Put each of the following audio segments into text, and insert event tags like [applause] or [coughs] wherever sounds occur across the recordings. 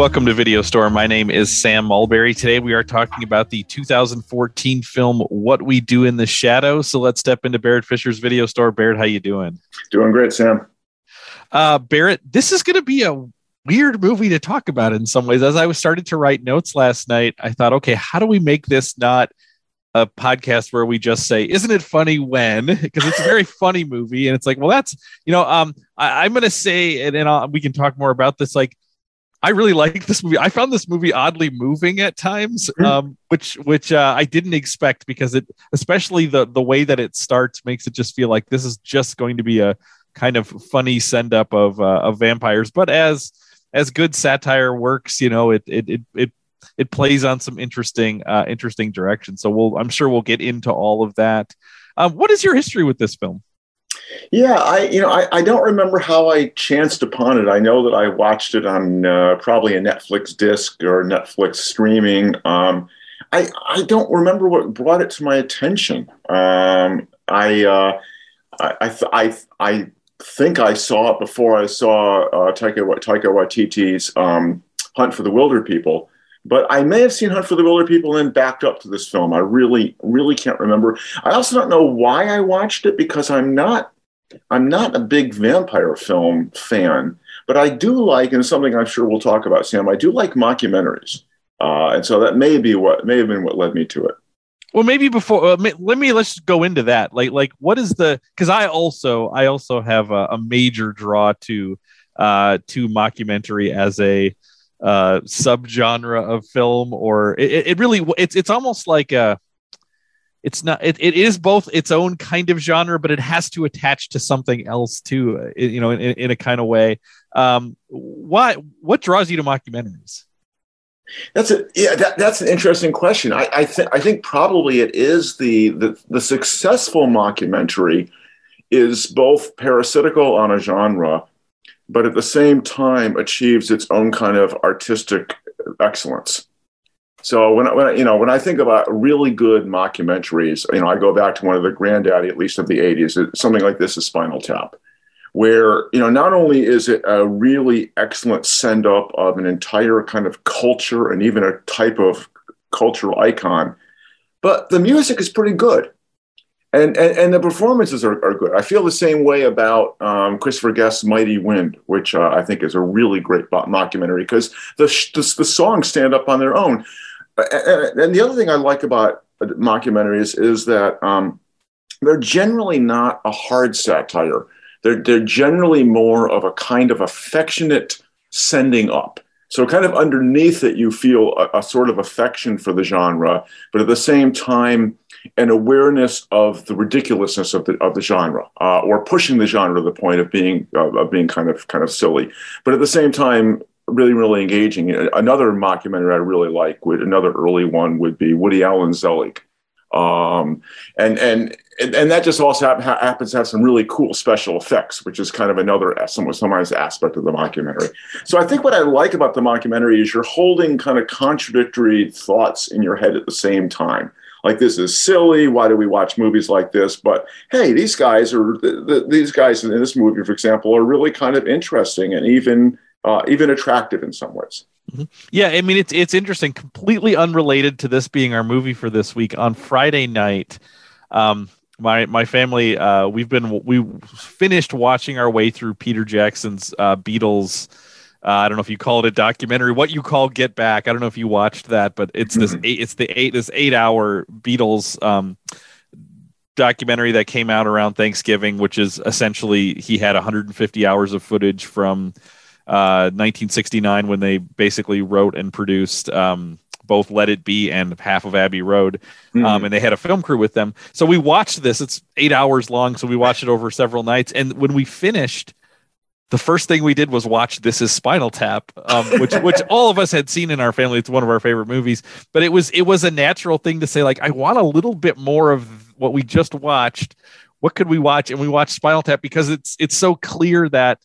Welcome to Video Store. My name is Sam Mulberry. Today we are talking about the 2014 film What We Do in the Shadow. So let's step into Barrett Fisher's Video Store. Barrett, how you doing? Doing great, Sam. Uh, Barrett, this is going to be a weird movie to talk about in some ways. As I was started to write notes last night, I thought, okay, how do we make this not a podcast where we just say, "Isn't it funny when?" [laughs] Because it's a very [laughs] funny movie, and it's like, well, that's you know, um, I, am going to say, and then I'll, we can talk more about this. Like, I really like this movie. I found this movie oddly moving at times, mm-hmm. um, which which uh, I didn't expect because it, especially the the way that it starts, makes it just feel like this is just going to be a kind of funny send up of uh, of vampires. But as as good satire works, you know, it it it it, it plays on some interesting uh, interesting directions. So we'll I'm sure we'll get into all of that. Um, what is your history with this film? Yeah, I you know I, I don't remember how I chanced upon it. I know that I watched it on uh, probably a Netflix disc or Netflix streaming. Um, I I don't remember what brought it to my attention. Um, I, uh, I I I I think I saw it before I saw uh, Taika Taika Waititi's um, Hunt for the Wilderpeople. But I may have seen Hunt for the Wilderpeople and then backed up to this film. I really, really can't remember. I also don't know why I watched it because I'm not I'm not a big vampire film fan, but I do like, and something I'm sure we'll talk about, Sam. I do like mockumentaries, uh, and so that may be what may have been what led me to it. Well, maybe before uh, let me let's go into that. Like, like what is the? Because I also I also have a, a major draw to uh, to mockumentary as a uh, subgenre of film, or it, it really it's it's almost like a it's not it, it is both its own kind of genre but it has to attach to something else too uh, you know in, in a kind of way. Um why what draws you to mockumentaries? That's a yeah that, that's an interesting question. I i think i think probably it is the, the the successful mockumentary is both parasitical on a genre but at the same time achieves its own kind of artistic excellence so when, when you know when I think about really good mockumentaries, you know I go back to one of the granddaddy, at least of the '80s. Something like this is Spinal Tap, where you know not only is it a really excellent send up of an entire kind of culture and even a type of cultural icon, but the music is pretty good. And, and, and the performances are, are good. I feel the same way about um, Christopher Guest's Mighty Wind, which uh, I think is a really great mockumentary because the, the, the songs stand up on their own and the other thing I like about mockumentaries is that um, they're generally not a hard satire. They're, they're generally more of a kind of affectionate sending up. So, kind of underneath it, you feel a, a sort of affection for the genre, but at the same time, an awareness of the ridiculousness of the of the genre, uh, or pushing the genre to the point of being uh, of being kind of kind of silly. But at the same time, really, really engaging. Another mockumentary I really like, would another early one would be Woody Allen's Zelig. Um, and, and, and that just also happens to have some really cool special effects, which is kind of another sometimes aspect of the mockumentary. So I think what I like about the mockumentary is you're holding kind of contradictory thoughts in your head at the same time like this is silly why do we watch movies like this but hey these guys are these guys in this movie for example are really kind of interesting and even uh, even attractive in some ways. Mm-hmm. Yeah, I mean it's it's interesting. Completely unrelated to this being our movie for this week on Friday night. Um, my my family uh, we've been we finished watching our way through Peter Jackson's uh, Beatles. Uh, I don't know if you call it a documentary. What you call Get Back? I don't know if you watched that, but it's this mm-hmm. eight, it's the eight this eight hour Beatles um, documentary that came out around Thanksgiving, which is essentially he had 150 hours of footage from 1969 uh, when they basically wrote and produced um, both Let It Be and half of Abbey Road. Mm-hmm. Um, and they had a film crew with them. So we watched this. It's eight hours long. So we watched it over several nights. And when we finished, the first thing we did was watch This Is Spinal Tap, um, which [laughs] which all of us had seen in our family. It's one of our favorite movies. But it was it was a natural thing to say like I want a little bit more of what we just watched. What could we watch? And we watched Spinal Tap because it's it's so clear that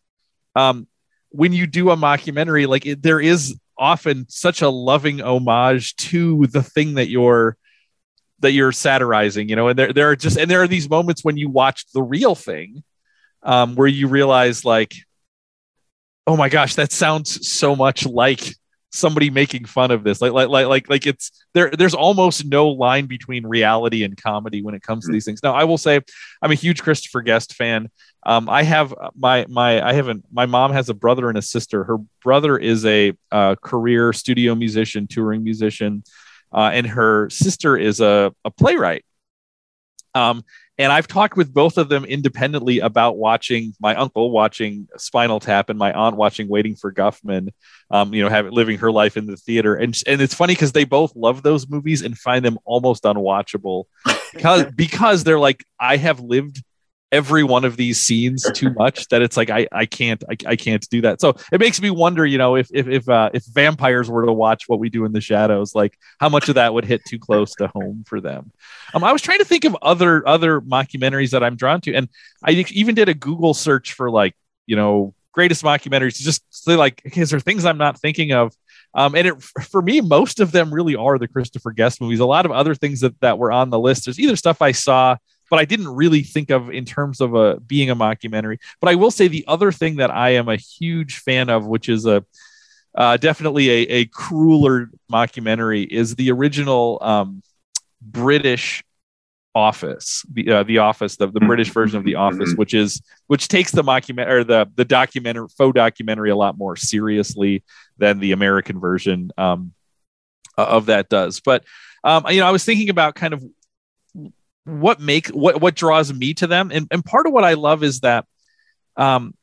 um, when you do a mockumentary, like it, there is often such a loving homage to the thing that you're that you're satirizing, you know, and there there are just and there are these moments when you watch the real thing, um, where you realize like, oh my gosh, that sounds so much like somebody making fun of this. Like like like like like it's there. There's almost no line between reality and comedy when it comes to hmm. these things. Now, I will say, I'm a huge Christopher Guest fan. Um, I have my my I haven't. My mom has a brother and a sister. Her brother is a uh, career studio musician, touring musician, uh, and her sister is a, a playwright. Um, and I've talked with both of them independently about watching my uncle watching Spinal Tap and my aunt watching Waiting for Guffman. Um, you know, having living her life in the theater, and and it's funny because they both love those movies and find them almost unwatchable because because they're like I have lived every one of these scenes too much that it's like I I can't I, I can't do that. So it makes me wonder, you know, if if if uh, if vampires were to watch what we do in the shadows, like how much of that would hit too close to home for them. Um, I was trying to think of other other mockumentaries that I'm drawn to, and I even did a Google search for like you know greatest mockumentaries. Just say like, is there things I'm not thinking of? Um, and it, for me, most of them really are the Christopher Guest movies. A lot of other things that, that were on the list, there's either stuff I saw but I didn't really think of in terms of a being a mockumentary. But I will say the other thing that I am a huge fan of, which is a uh, definitely a, a crueler mockumentary, is the original um, British Office, the uh, the Office, the, the mm-hmm. British version of the Office, mm-hmm. which is which takes the mockumentary or the the documentary faux documentary a lot more seriously than the American version um, of that does. But um, you know, I was thinking about kind of what make what what draws me to them. And, and part of what i love is that um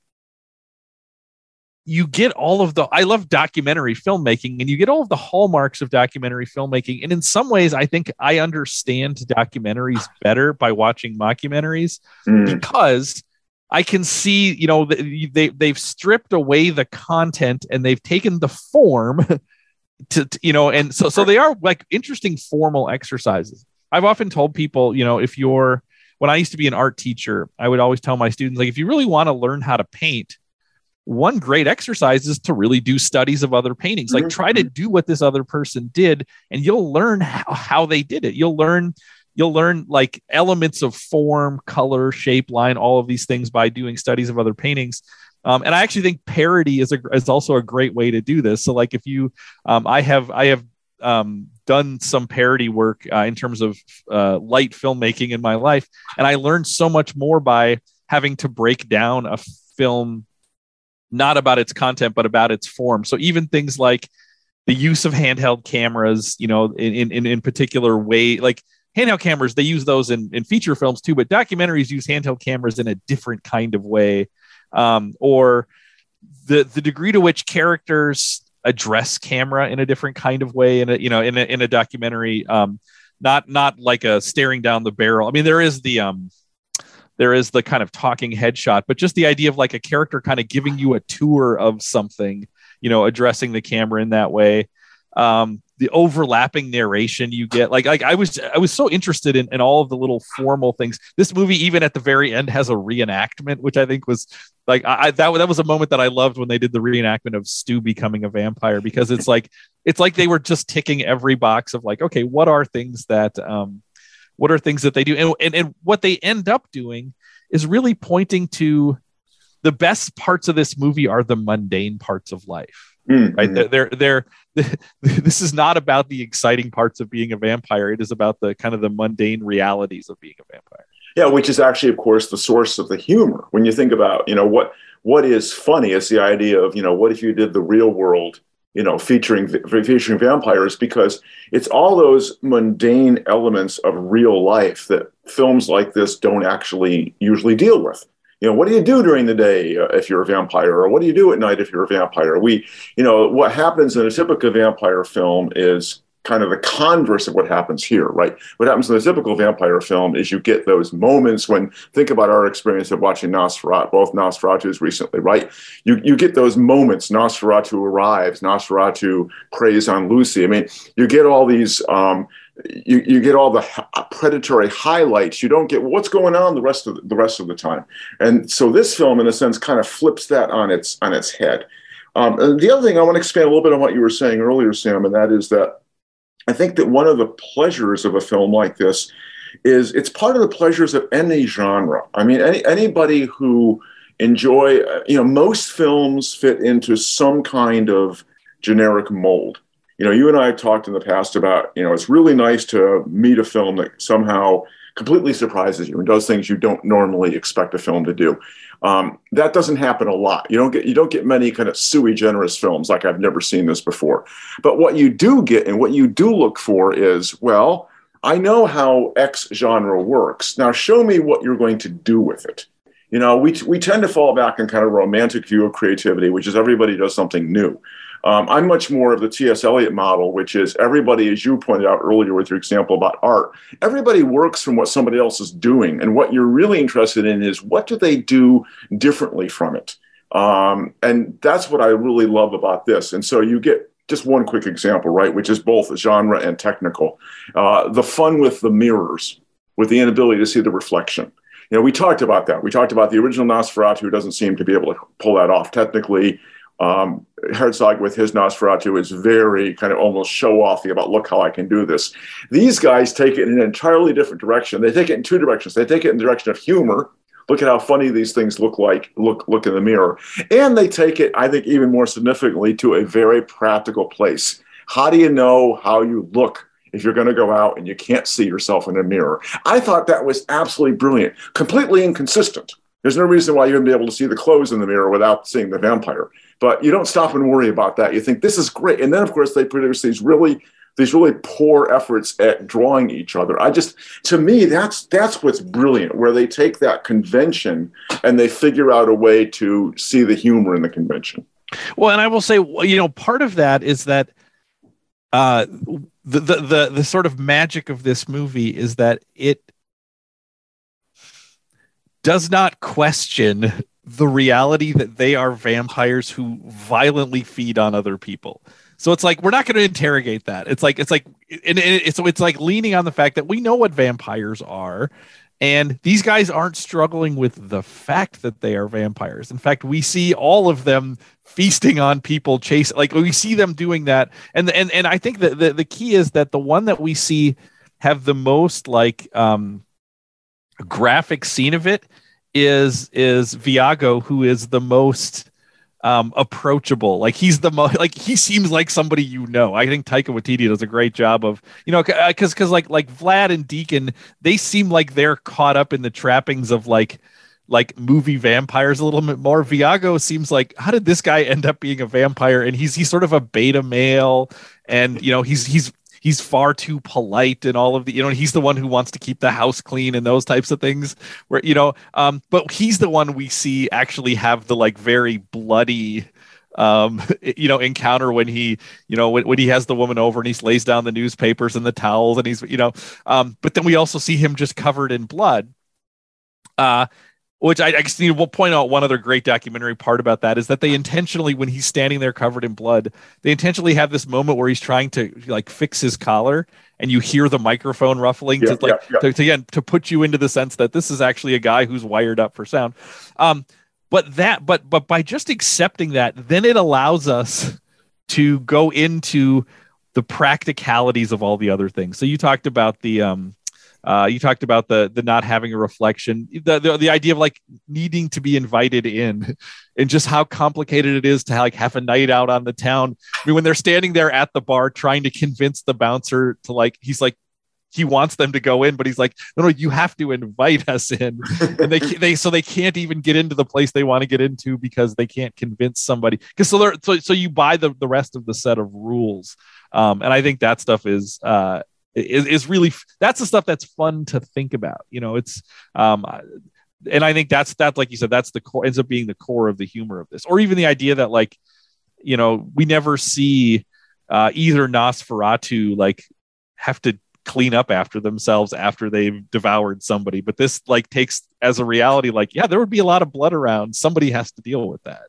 you get all of the i love documentary filmmaking and you get all of the hallmarks of documentary filmmaking. And in some ways i think i understand documentaries better by watching mockumentaries mm. because i can see you know they they've stripped away the content and they've taken the form [laughs] to, to you know and so so they are like interesting formal exercises I've often told people, you know, if you're when I used to be an art teacher, I would always tell my students, like, if you really want to learn how to paint, one great exercise is to really do studies of other paintings. Like, try to mm-hmm. do what this other person did, and you'll learn how, how they did it. You'll learn you'll learn like elements of form, color, shape, line, all of these things by doing studies of other paintings. Um, and I actually think parody is a is also a great way to do this. So like if you, um, I have I have um, done some parody work uh, in terms of uh, light filmmaking in my life, and I learned so much more by having to break down a film not about its content but about its form. So even things like the use of handheld cameras, you know, in in in particular way, like handheld cameras, they use those in in feature films too, but documentaries use handheld cameras in a different kind of way, um, or the the degree to which characters address camera in a different kind of way in a you know in a, in a documentary um not not like a staring down the barrel. I mean there is the um there is the kind of talking headshot but just the idea of like a character kind of giving you a tour of something you know addressing the camera in that way um the overlapping narration you get. Like like i was i was so interested in, in all of the little formal things. This movie even at the very end has a reenactment which i think was like I, that, that was a moment that i loved when they did the reenactment of stu becoming a vampire because it's like [laughs] it's like they were just ticking every box of like okay what are things that um what are things that they do? And, and, and what they end up doing is really pointing to the best parts of this movie are the mundane parts of life Mm-hmm. Right? They're, they're, they're [laughs] this is not about the exciting parts of being a vampire. It is about the kind of the mundane realities of being a vampire. Yeah, which is actually, of course, the source of the humor. When you think about, you know, what what is funny is the idea of, you know, what if you did the real world, you know, featuring featuring vampires, because it's all those mundane elements of real life that films like this don't actually usually deal with you know, what do you do during the day uh, if you're a vampire, or what do you do at night if you're a vampire? We, you know, what happens in a typical vampire film is kind of the converse of what happens here, right? What happens in a typical vampire film is you get those moments when, think about our experience of watching Nosferatu, both Nosferatus recently, right? You, you get those moments, Nosferatu arrives, Nosferatu preys on Lucy. I mean, you get all these um, you, you get all the predatory highlights. You don't get what's going on the rest of the, the rest of the time. And so this film, in a sense, kind of flips that on its on its head. Um, and the other thing I want to expand a little bit on what you were saying earlier, Sam, and that is that I think that one of the pleasures of a film like this is it's part of the pleasures of any genre. I mean, any, anybody who enjoy, you know, most films fit into some kind of generic mold. You know, you and I have talked in the past about, you know, it's really nice to meet a film that somehow completely surprises you and does things you don't normally expect a film to do. Um, that doesn't happen a lot. You don't get you don't get many kind of sui generis films like I've never seen this before. But what you do get and what you do look for is well, I know how X genre works. Now show me what you're going to do with it. You know, we we tend to fall back in kind of romantic view of creativity, which is everybody does something new. Um, I'm much more of the T.S. Eliot model, which is everybody, as you pointed out earlier with your example about art, everybody works from what somebody else is doing. And what you're really interested in is what do they do differently from it? Um, and that's what I really love about this. And so you get just one quick example, right, which is both genre and technical. Uh, the fun with the mirrors, with the inability to see the reflection. You know, we talked about that. We talked about the original Nosferatu, who doesn't seem to be able to pull that off technically. Um, Herzog with his Nosferatu is very kind of almost show offy about look how I can do this. These guys take it in an entirely different direction. They take it in two directions. They take it in the direction of humor. Look at how funny these things look like. Look, look in the mirror, and they take it, I think, even more significantly to a very practical place. How do you know how you look if you're going to go out and you can't see yourself in a mirror? I thought that was absolutely brilliant, completely inconsistent. There's no reason why you wouldn't be able to see the clothes in the mirror without seeing the vampire. But you don't stop and worry about that. You think this is great, and then of course they produce these really these really poor efforts at drawing each other. I just to me that's that's what's brilliant where they take that convention and they figure out a way to see the humor in the convention. Well, and I will say you know part of that is that uh the the the, the sort of magic of this movie is that it does not question the reality that they are vampires who violently feed on other people. So it's like we're not going to interrogate that. It's like it's like and it's it's like leaning on the fact that we know what vampires are, and these guys aren't struggling with the fact that they are vampires. In fact, we see all of them feasting on people, chase like we see them doing that. And and and I think that the the key is that the one that we see have the most like um graphic scene of it is is Viago, who is the most um, approachable. Like he's the most like he seems like somebody you know. I think Taika Waititi does a great job of you know because because like like Vlad and Deacon they seem like they're caught up in the trappings of like like movie vampires a little bit more. Viago seems like how did this guy end up being a vampire? And he's he's sort of a beta male, and you know he's he's he's far too polite and all of the you know he's the one who wants to keep the house clean and those types of things where you know um but he's the one we see actually have the like very bloody um [laughs] you know encounter when he you know when, when he has the woman over and he lays down the newspapers and the towels and he's you know um but then we also see him just covered in blood. Uh which I, I just need to point out one other great documentary part about that is that they intentionally, when he's standing there covered in blood, they intentionally have this moment where he's trying to like fix his collar, and you hear the microphone ruffling yeah, to like yeah, yeah. To, to, again to put you into the sense that this is actually a guy who's wired up for sound. Um, but that, but but by just accepting that, then it allows us to go into the practicalities of all the other things. So you talked about the um uh, you talked about the the not having a reflection, the, the, the idea of like needing to be invited in, [laughs] and just how complicated it is to like have a night out on the town. I mean, when they're standing there at the bar trying to convince the bouncer to like, he's like, he wants them to go in, but he's like, no, no, you have to invite us in, [laughs] and they they so they can't even get into the place they want to get into because they can't convince somebody. Because so they're so so you buy the the rest of the set of rules, um, and I think that stuff is uh is, is really that's the stuff that's fun to think about you know it's um and i think that's that like you said that's the core ends up being the core of the humor of this or even the idea that like you know we never see uh either nosferatu like have to clean up after themselves after they've devoured somebody but this like takes as a reality like yeah there would be a lot of blood around somebody has to deal with that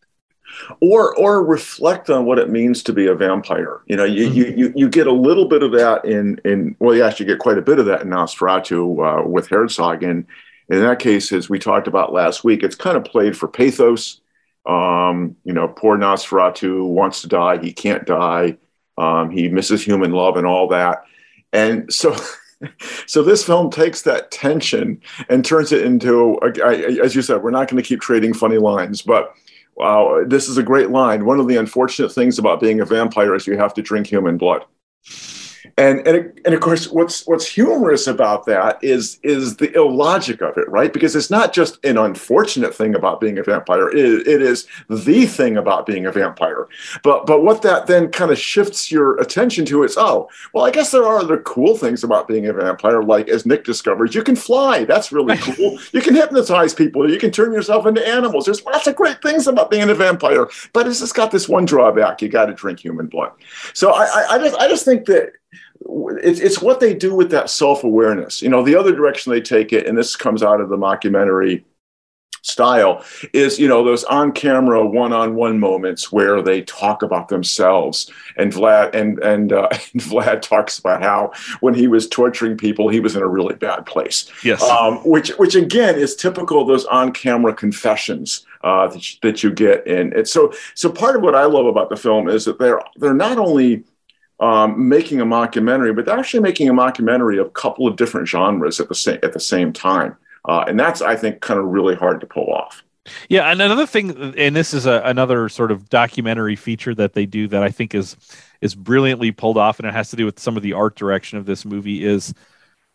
or or reflect on what it means to be a vampire. You know, you, mm-hmm. you, you, you get a little bit of that in in well, you actually get quite a bit of that in Nosferatu uh, with Herzog, and in that case, as we talked about last week, it's kind of played for pathos. Um, you know, poor Nosferatu wants to die, he can't die. Um, he misses human love and all that, and so. [laughs] so this film takes that tension and turns it into, as you said, we're not going to keep trading funny lines, but wow, this is a great line. One of the unfortunate things about being a vampire is you have to drink human blood and and, and of course what's what's humorous about that is is the illogic of it right? Because it's not just an unfortunate thing about being a vampire. It, it is the thing about being a vampire. But but what that then kind of shifts your attention to is oh well i guess there are other cool things about being a vampire like as nick discovers you can fly. That's really [laughs] cool. You can hypnotize people. You can turn yourself into animals. There's lots of great things about being a vampire. But it's just got this one drawback. You got to drink human blood. So I, I, I just i just think that it's, it's what they do with that self-awareness. You know the other direction they take it and this comes out of the mockumentary style is you know those on camera one-on-one moments where they talk about themselves. And vlad and and, uh, [laughs] and vlad talks about how when he was torturing people he was in a really bad place. Yes. Um, which which again is typical of those on-camera confessions uh, that, you, that you get in it. So so part of what i love about the film is that they're they're not only um, making a mockumentary, but they're actually making a mockumentary of a couple of different genres at the same at the same time, uh, and that's I think kind of really hard to pull off. Yeah, and another thing, and this is a, another sort of documentary feature that they do that I think is is brilliantly pulled off, and it has to do with some of the art direction of this movie. Is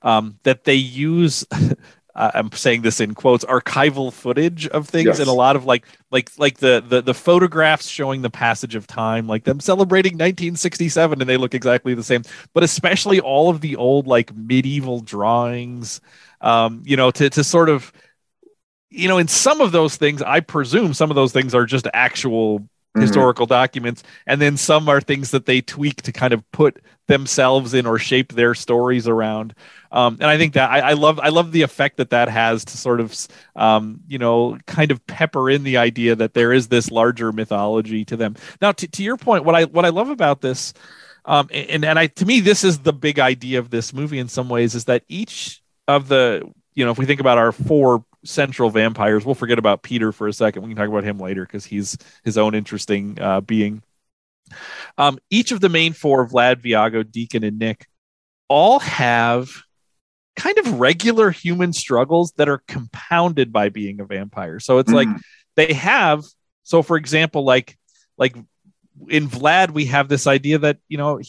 um, that they use [laughs] uh, I'm saying this in quotes archival footage of things yes. and a lot of like like like the, the the photographs showing the passage of time like them celebrating 1967 and they look exactly the same but especially all of the old like medieval drawings um you know to to sort of you know in some of those things I presume some of those things are just actual mm-hmm. historical documents and then some are things that they tweak to kind of put themselves in or shape their stories around um, and i think that I, I, love i love the effect that that has to sort of um, you know kind of pepper in the idea that there is this larger mythology to them now to, to your point what i what i love about this um, and and I to me this is the big idea of this movie in some ways is that each of the you know if we think about our four central vampires. We'll forget about Peter for a second. We can talk about him later because he's his own interesting uh, being. Um, each of the main four, Vlad, Viago, Deacon, and Nick, all have kind of regular human struggles that are compounded by being a vampire. So it's mm-hmm. like they have. So, for example, like like in Vlad, we have this idea that you know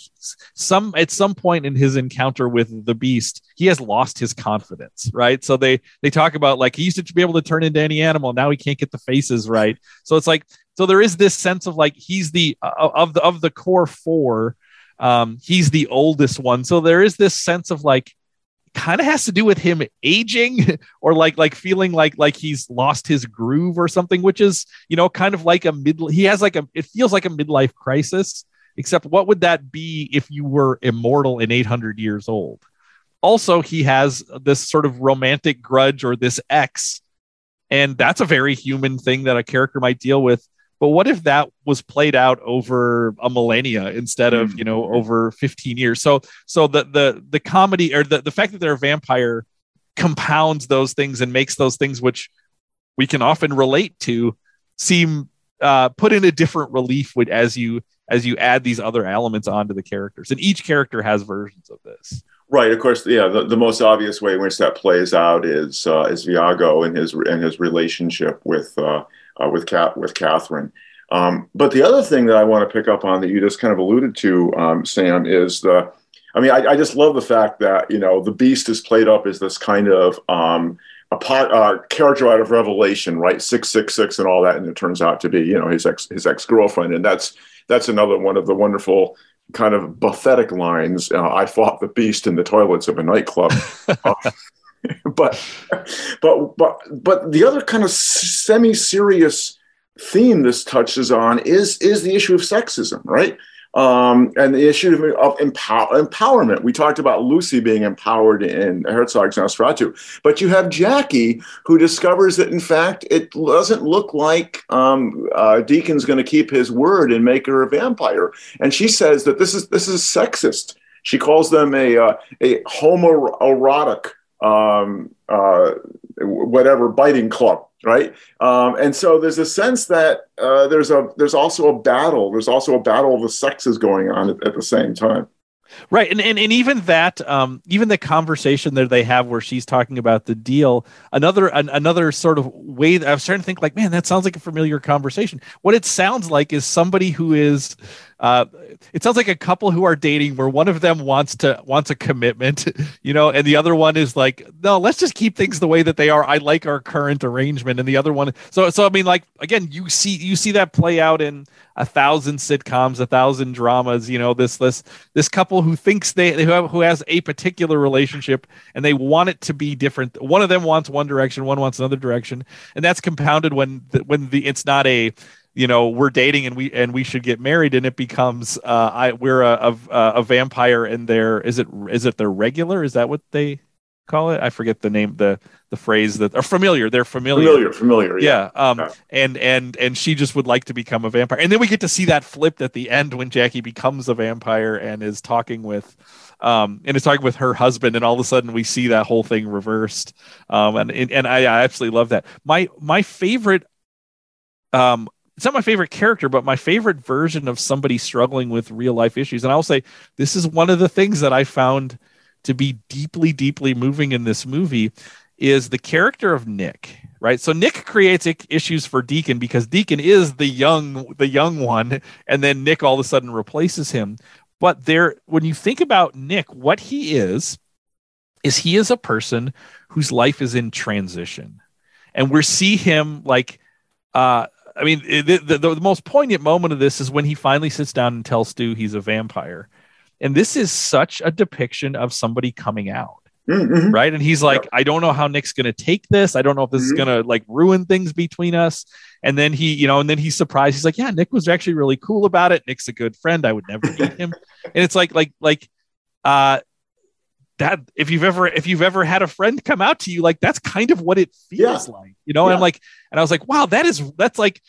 some at some point in his encounter with the beast, he has lost his confidence, right? So they they talk about like he used to be able to turn into any animal, now he can't get the faces right. So it's like so there is this sense of like he's the uh, of the of the core four, um, he's the oldest one. So there is this sense of like kind of has to do with him aging [laughs] or like like feeling like like he's lost his groove or something which is you know kind of like a mid he has like a it feels like a midlife crisis except what would that be if you were immortal and 800 years old also he has this sort of romantic grudge or this ex and that's a very human thing that a character might deal with. But what if that was played out over a millennia instead of you know over 15 years? So so the the the comedy or the, the fact that they're a vampire compounds those things and makes those things which we can often relate to seem uh, put in a different relief with as you as you add these other elements onto the characters. And each character has versions of this right of course yeah the, the most obvious way in which that plays out is uh, is viago and his and his relationship with uh, uh, with Kat, with Catherine. Um, but the other thing that I want to pick up on that you just kind of alluded to, um, Sam, is the. I mean, I, I, just love the fact that you know the Beast is played up as this kind of um, a pot, uh, character out of Revelation, right? Six six six and all that, and it turns out to be you know his ex his ex girlfriend, and that's that's another one of the wonderful kind of bathetic lines. Uh, I fought the Beast in the toilets of a nightclub. [laughs] uh, [laughs] but but but but the other kind of semi-serious theme this touches on is is the issue of sexism, right? Um, and the issue of empower, empowerment. We talked about Lucy being empowered in Herzog's Nosferatu, but you have Jackie who discovers that in fact it doesn't look like um, uh, Deacon's going to keep his word and make her a vampire, and she says that this is this is sexist. She calls them a uh, a homoerotic um, uh, whatever biting club, right? Um, and so there's a sense that uh, there's a there's also a battle. There's also a battle of the sexes going on at, at the same time. Right, and, and and even that, um, even the conversation that they have where she's talking about the deal, another an, another sort of way that I was starting to think like, man, that sounds like a familiar conversation. What it sounds like is somebody who is uh, it sounds like a couple who are dating where one of them wants to wants a commitment, [laughs] you know, and the other one is like, no, let's just keep things the way that they are. I like our current arrangement, and the other one. So, so I mean, like again, you see you see that play out in a thousand sitcoms, a thousand dramas. You know, this this this couple who thinks they who, have, who has a particular relationship and they want it to be different. One of them wants one direction, one wants another direction, and that's compounded when the, when the it's not a you know we're dating and we and we should get married and it becomes uh i we're a a, a vampire and they're is it is it their regular is that what they call it i forget the name the the phrase that are familiar they're familiar familiar familiar yeah, yeah. um yeah. and and and she just would like to become a vampire and then we get to see that flipped at the end when jackie becomes a vampire and is talking with um, and is talking with her husband, and all of a sudden we see that whole thing reversed. Um, and and I, I absolutely love that. My my favorite um, it's not my favorite character, but my favorite version of somebody struggling with real life issues. And I'll say this is one of the things that I found to be deeply, deeply moving in this movie is the character of Nick. Right. So Nick creates issues for Deacon because Deacon is the young, the young one, and then Nick all of a sudden replaces him. But there, when you think about Nick, what he is, is he is a person whose life is in transition. And we see him like uh I mean, the, the, the most poignant moment of this is when he finally sits down and tells Stu he's a vampire. And this is such a depiction of somebody coming out. Mm-hmm. Right. And he's like, I don't know how Nick's going to take this. I don't know if this mm-hmm. is going to like ruin things between us. And then he, you know, and then he's surprised. He's like, yeah, Nick was actually really cool about it. Nick's a good friend. I would never meet him. [laughs] and it's like, like, like, uh, that if you've ever if you've ever had a friend come out to you like that's kind of what it feels yeah. like you know? Yeah. and i'm like and i was like wow that is that's like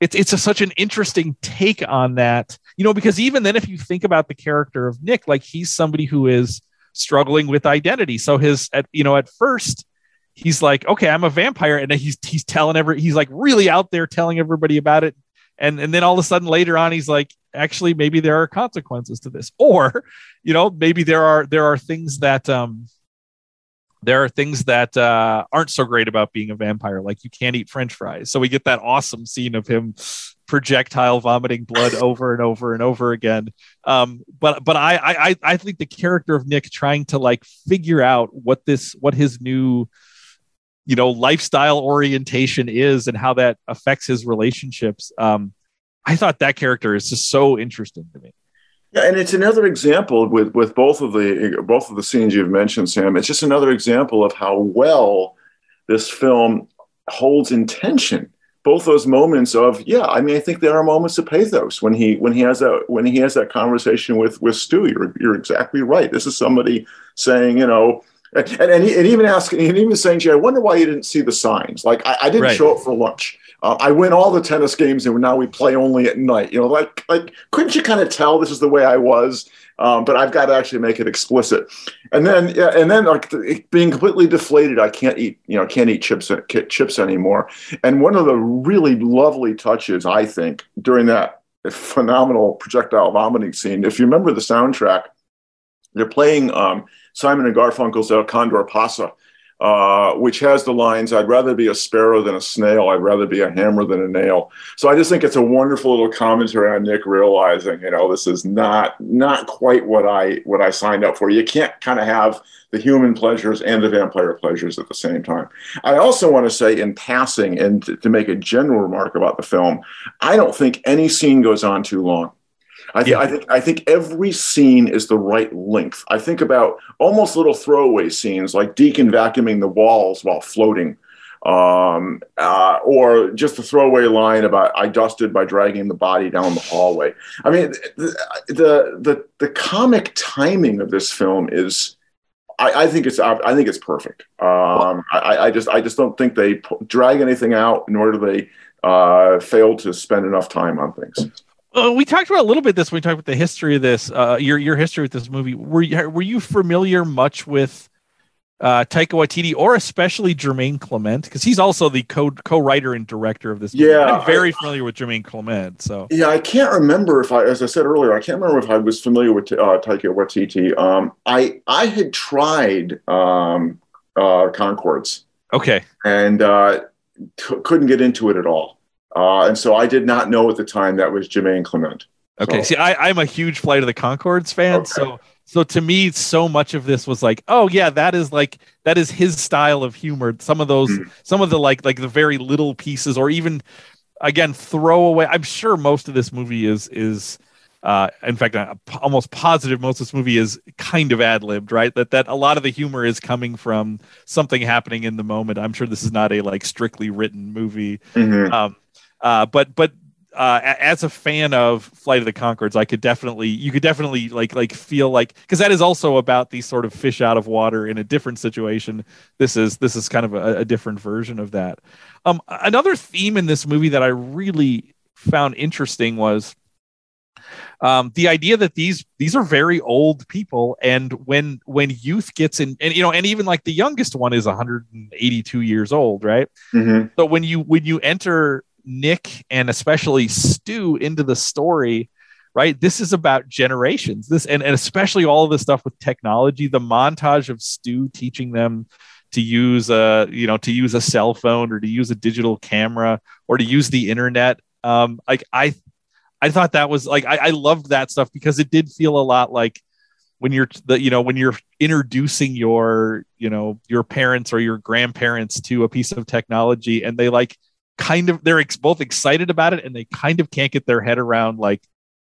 it's it's a, such an interesting take on that you know? Because even then if you think about the character of nick like he's somebody who is struggling with identity. So his at you know at first he's like okay i'm a vampire. And he's he's telling every he's like really out there telling everybody about it and and then all of a sudden later on he's like actually maybe there are consequences to this. [laughs] Or you know maybe there are there are things that um there are things that uh, aren't so great about being a vampire like you can't eat french fries. So we get that awesome scene of him projectile vomiting blood [laughs] over and over and over again. Um, but but I, I i think the character of nick trying to like figure out what this what his new you know lifestyle orientation is and how that affects his relationships um, I thought that character is just so interesting to me. Yeah, and it's another example with with both of the both of the scenes you've mentioned, Sam. It's just another example of how well this film holds intention. Both those moments of yeah, I mean, I think there are moments of pathos when he when he has that when he has that conversation with with Stu. You're you're exactly right. This is somebody saying, you know, [laughs] and and, he, and even asking, and even saying, "Gee, I wonder why you didn't see the signs. Like I, I didn't right. show up for lunch." Uh, I win all the tennis games, and now we play only at night. You know, like like couldn't you kind of tell this is the way I was? Um, but I've got to actually make it explicit. And then yeah, and then like being completely deflated, I can't eat you know can't eat chips chips anymore. And one of the really lovely touches I think during that phenomenal projectile vomiting scene, if you remember the soundtrack, they're playing um, Simon and Garfunkel's El Condor Pasa uh, which has the lines, I'd rather be a sparrow than a snail. I'd rather be a hammer than a nail. So I just think it's a wonderful little commentary on Nick realizing, you know, this is not not quite what I what I signed up for. You can't kind of have the human pleasures and the vampire pleasures at the same time. I also want to say in passing and to, to make a general remark about the film, I don't think any scene goes on too long. I, th- yeah. I think I think every scene is the right length. I think about almost little throwaway scenes like Deacon vacuuming the walls while floating, um, uh, or just a throwaway line about I dusted by dragging the body down the hallway. I mean, the the the, the comic timing of this film is. I, I think it's I think it's perfect. Um, I, I just I just don't think they drag anything out, nor do they uh, fail to spend enough time on things. Uh, we talked about a little bit this when we talked about the history of this, uh, your your history with this movie. Were you were you familiar much with uh, Taika Waititi or especially Jermaine Clement because he's also the co co-writer and director of this. Movie. Yeah, I'm very I, familiar with Jermaine Clement. So yeah, I can't remember if I, as I said earlier, I can't remember if I was familiar with uh, Taika Waititi. Um, I I had tried um, uh, Conchords. Okay, and uh, t- couldn't get into it at all, uh, and so I did not know at the time that was Jermaine Clement. Okay, so. see, I, I'm a huge Flight of the Conchords fan, okay. so so to me so much of this was like oh yeah that is like that is his style of humor some of those mm. some of the like like the very little pieces or even again throw away i'm sure most of this movie is is uh, in fact, I'm almost positive most of this movie is kind of ad libbed, right? That that a lot of the humor is coming from something happening in the moment. I'm sure this is not a like strictly written movie, mm-hmm. um, uh, but but uh, as a fan of Flight of the Conchords, I could definitely, you could definitely like, like feel like, because that is also about these sort of fish out of water in a different situation. This is, this is kind of a, a different version of that. Um, another theme in this movie that I really found interesting was, um, the idea that these these are very old people, and when when youth gets in, and you know, and even like the youngest one is 182 years old, right? Mm-hmm. So when you when you enter Nick and especially Stu into the story, right? This is about generations. This and, and especially all of the stuff with technology, the montage of Stu teaching them to use a you know to use a cell phone or to use a digital camera or to use the internet. Um, like I I thought that was like I, I loved that stuff because it did feel a lot like when you're the you know when you're introducing your you know your parents or your grandparents to a piece of technology and they like kind of they're ex- both excited about it and they kind of can't get their head around like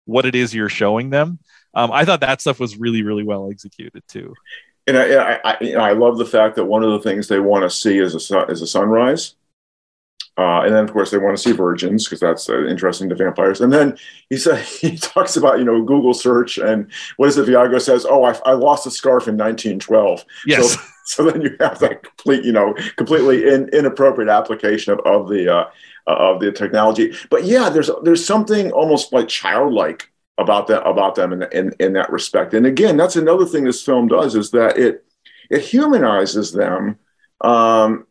what it is you're showing them. Um, I thought that stuff was really really well executed too. And I, I, you know, I love the fact that one of the things they want to see is a is a sunrise. Uh, and then, of course, they want to see virgins because that's uh, interesting to vampires. And then he said [laughs] he talks about you know Google search and what is it? Viago says, "Oh, I, I lost a scarf in 1912." Yes. So, [laughs] so then you have that complete, you know, completely in, inappropriate application of, of the uh, of the technology. But yeah, there's there's something almost like childlike about that about them in, in in that respect. And again, that's another thing this film does is that it it humanizes them um,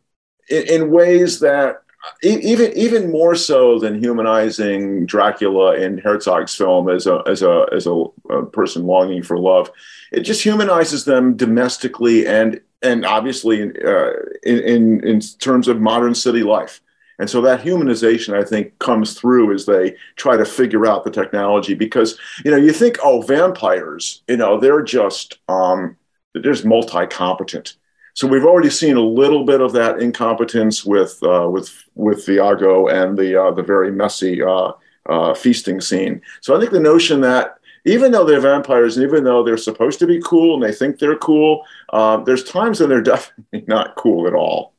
in, in ways that even even more so than humanizing Dracula in Herzog's film as a as a as a, a, person longing for love, it just humanizes them domestically and and obviously uh, in, in in terms of modern city life. And so that humanization, I think, comes through as they try to figure out the technology. Because you know, you think, oh, vampires, you know, they're just um, they're just multi-competent so we've already seen a little bit of that incompetence with uh, with with Viago and the uh, the very messy uh, uh, feasting scene. So I think the notion that even though they're vampires and even though they're supposed to be cool and they think they're cool, uh, there's times when they're [laughs] definitely not cool at all.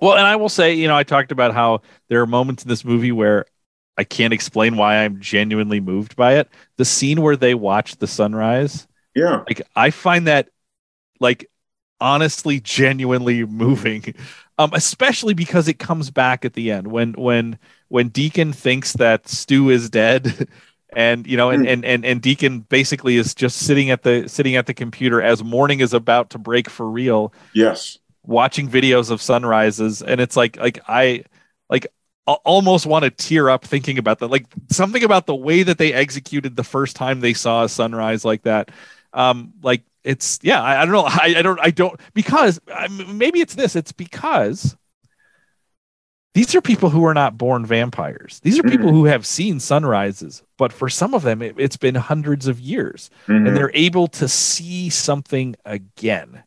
Well, and I will say, you know, I talked about how there are moments in this movie where I can't explain why I'm genuinely moved by it. The scene where they watch the sunrise. Yeah. Like I find that like honestly genuinely [laughs] moving um, especially because it comes back at the end when when when deacon thinks that stu is dead [laughs] and you know and, and and and deacon basically is just sitting at the sitting at the computer as morning is about to break for real yes. watching videos of sunrises. And it's like like i like almost want to tear up thinking about that like something about the way that they executed the first time they saw a sunrise like that. Um like it's yeah I, I don't know. [laughs] I, I don't I don't because maybe it's this. It's because these are people who are not born vampires. These are people mm-hmm. who have seen sunrises, but for some of them, it, has been hundreds of years, mm-hmm. and they're able to see something again.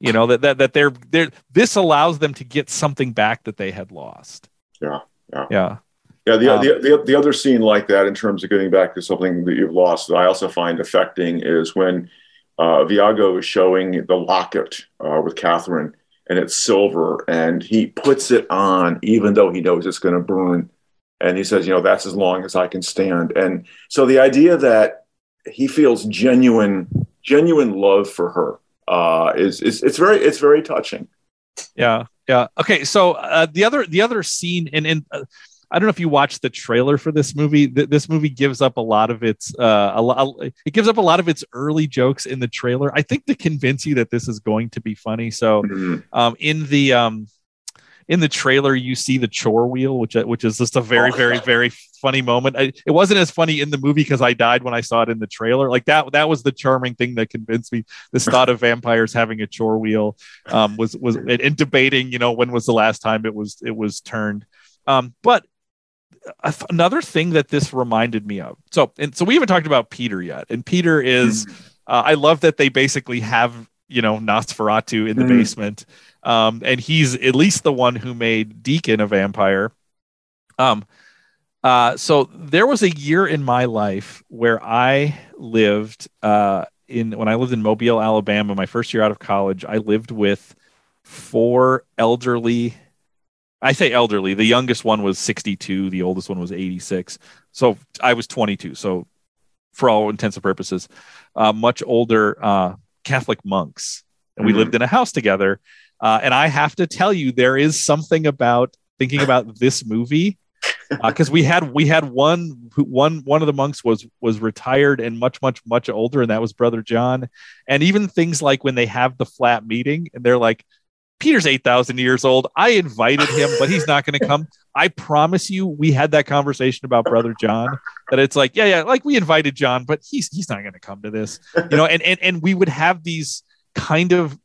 You know that that that they're they're this allows them to get something back that they had lost. Yeah, yeah, yeah. Yeah, the, um, the, the, the other scene like that in terms of getting back to something that you've lost that I also find affecting is when uh, Viago is showing the locket uh, with Catherine, and it's silver, and he puts it on even though he knows it's going to burn, and he says, you know, that's as long as I can stand. And so the idea that he feels genuine, genuine love for her uh, is, is it's very it's very touching. Yeah, yeah. Okay, so uh, the other the other scene, and and uh, I don't know if you watched the trailer for this movie. this movie gives up a lot of its uh, a, a, it gives up a lot of its early jokes in the trailer. I think to convince you that this is going to be funny. So, mm-hmm. um, in the um, in the trailer, you see the chore wheel, which which is just a very, oh, very, very funny moment. I, it wasn't as funny in the movie because I died when I saw it in the trailer. Like that, that was the charming thing that convinced me. This thought [laughs] of vampires having a chore wheel um, was was and debating, you know, when was the last time it was it was turned. Um, but another thing that this reminded me of. So, and so we haven't talked about Peter yet, and Peter is. Mm. Uh, I love that they basically have you know Nosferatu in the mm. basement, um, and he's at least the one who made Deacon a vampire. Um, uh, so there was a year in my life where I lived uh, in when I lived in Mobile, Alabama. My first year out of college, I lived with four elderly I say elderly. The youngest one was 62. The oldest one was 86. So I was 22. So for all intents and purposes, uh, much older uh, Catholic monks, and we mm-hmm. lived in a house together. Uh, and I have to tell you, there is something about thinking about this movie because uh, we had we had one one one of the monks was was retired and much much much older, and that was Brother John. And even things like when they have the flat meeting, and they're like, Peter's 8,000 years old. I invited him, but he's not going to come. I promise you, we had that conversation about brother John that it's like, yeah, yeah, like we invited John, but he's, he's not going to come to this, you know, and, and, and we would have these kind of,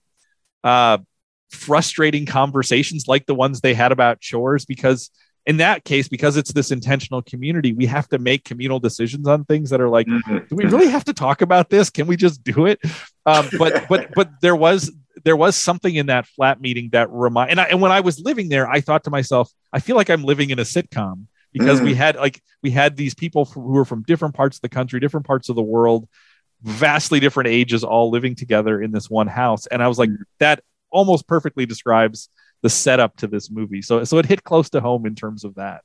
uh, frustrating conversations like the ones they had about chores because in that case because it's this intentional community we have to make communal decisions on things that are like mm-hmm. do we really have to talk about this can we just do it um, but but but there was there was something in that flat meeting that remind and, I, and when I was living there, I thought to myself, I feel like I'm living in a sitcom because mm. we had like we had these people who were from different parts of the country, different parts of the world, vastly different ages, all living together in this one house. And I was like, mm. that almost perfectly describes the setup to this movie. So so it hit close to home in terms of that.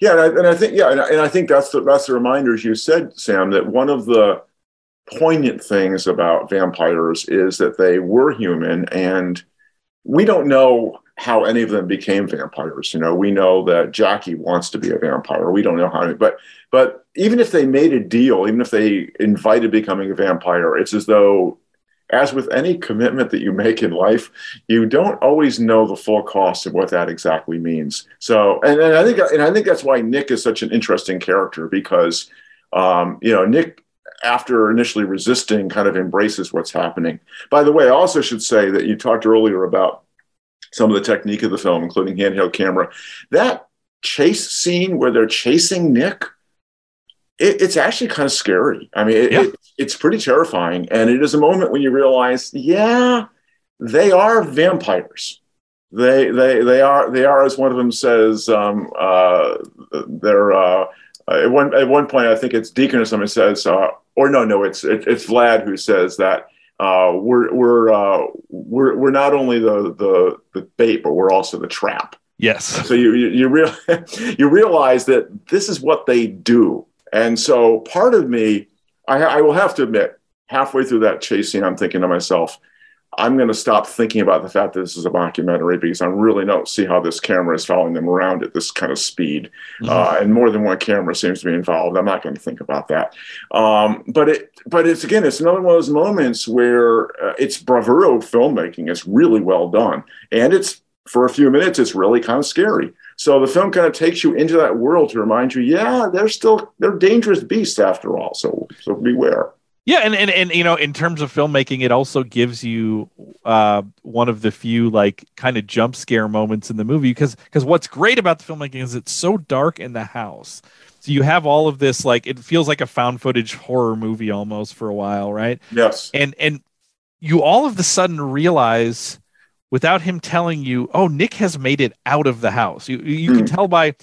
Yeah, and I, and I think yeah, and I, and I think that's the that's the reminders you said, Sam, that one of the poignant things about vampires is that they were human and we don't know how any of them became vampires. You know we know that jackie wants to be a vampire. We don't know how but but even if they made a deal even if they invited becoming a vampire it's as though as with any commitment that you make in life you don't always know the full cost of what that exactly means. So and, and i think and i think that's why nick is such an interesting character because um, you know nick after initially resisting, kind of embraces what's happening. By the way, I also should say that you talked earlier about some of the technique of the film, including handheld camera. That chase scene where they're chasing Nick, it, it's actually kind of scary. I mean, it, yeah. it, it's pretty terrifying. And it is a moment when you realize, yeah, they are vampires. They, they, they are, they are, as one of them says, um, uh, they're, uh, at one at one point, I think it's Deacon or someone says, uh, or no, no, it's it, it's Vlad who says that uh, we're we're uh, we're we're not only the the the bait, but we're also the trap. Yes. So you you, you real [laughs] you realize that this is what they do, and so part of me, I, I will have to admit, halfway through that chase scene, I'm thinking to myself, I'm going to stop thinking about the fact that this is a documentary because I really don't see how this camera is following them around at this kind of speed. Mm-hmm. Uh, and more than one camera seems to be involved. I'm not going to think about that. Um, but it, but it's again, it's another one of those moments where uh, it's bravuro filmmaking. It's really well done, and it's for a few minutes, it's really kind of scary. So the film kind of takes you into that world to remind you, yeah, they're still they're dangerous beasts after all. So so beware. Yeah, and, and and you know, in terms of filmmaking, it also gives you uh, one of the few like kind of jump scare moments in the movie because because what's great about the filmmaking is it's so dark in the house. So you have all of this like it feels like a found footage horror movie almost for a while, right? Yes. And and you all of the sudden realize without him telling you, oh, Nick has made it out of the house. You you mm. can tell by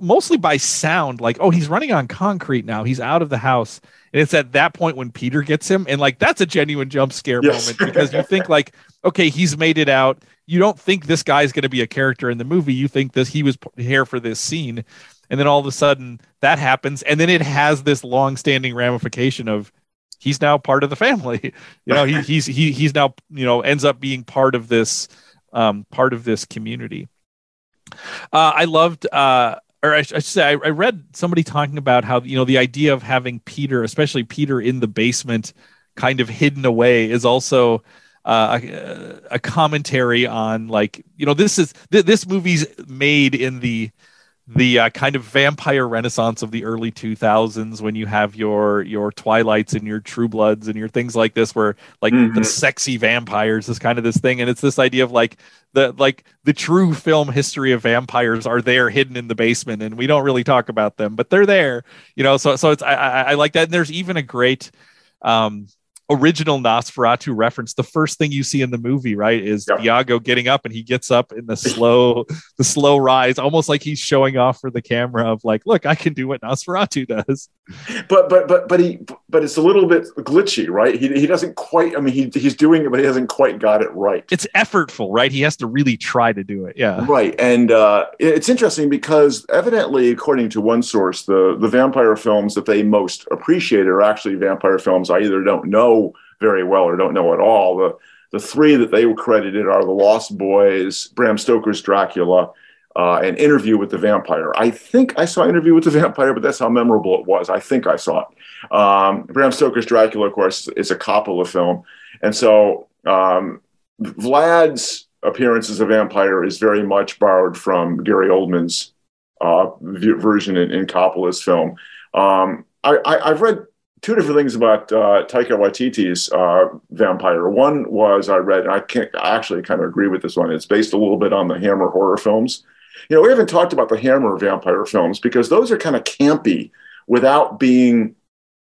mostly by sound, like, oh, he's running on concrete now. He's out of the house and it's at that point when Peter gets him, and like that's a genuine jump scare yes. moment because you think like, okay, he's made it out. You don't think this guy's going to be a character in the movie. You think this he was here for this scene, and then all of a sudden that happens, and then it has this long-standing ramification of he's now part of the family. [laughs] You know, he, [laughs] he's he he's now you know ends up being part of this um, part of this community. Uh, I loved uh, or I, should say, I, I read somebody talking about how you know the idea of having Peter, especially Peter in the basement, kind of hidden away, is also uh, a, a, commentary on like you know this is th- this movie's made in the the uh, kind of vampire renaissance of the early 2000s when you have your your twilights and your true bloods and your things like this where like mm-hmm. the sexy vampires is kind of this thing. And it's this idea of like the like the true film history of vampires are there hidden in the basement and we don't really talk about them but they're there you know? So so it's i i, I like that. And there's even a great um original Nosferatu reference, the first thing you see in the movie, right, is yep. Viago getting up and he gets up in the slow, [laughs] the slow rise, almost like he's showing off for the camera of like, look, I can do what Nosferatu does. But but but but he but it's a little bit glitchy, right? He he doesn't quite. I mean, he he's doing it, but he hasn't quite got it right. It's effortful, right? He has to really try to do it. Yeah, right. And uh, it's interesting because evidently, according to one source, the the vampire films that they most appreciate are actually vampire films I either don't know very well or don't know at all. The the three that they were credited are The Lost Boys, Bram Stoker's Dracula, uh, and Interview with the Vampire. I think I saw Interview with the Vampire, but that's how memorable it was. I think I saw it. Um, Bram Stoker's Dracula, of course, is a Coppola film, and so um, Vlad's appearance as a vampire is very much borrowed from Gary Oldman's uh, version in, in Coppola's film. Um, I, have read two different things about uh, Taika Waititi's uh, Vampire. One was I read, I can't actually kind of agree with this one. It's based a little bit on the Hammer horror films. You know, we haven't talked about the Hammer vampire films because those are kind of campy without being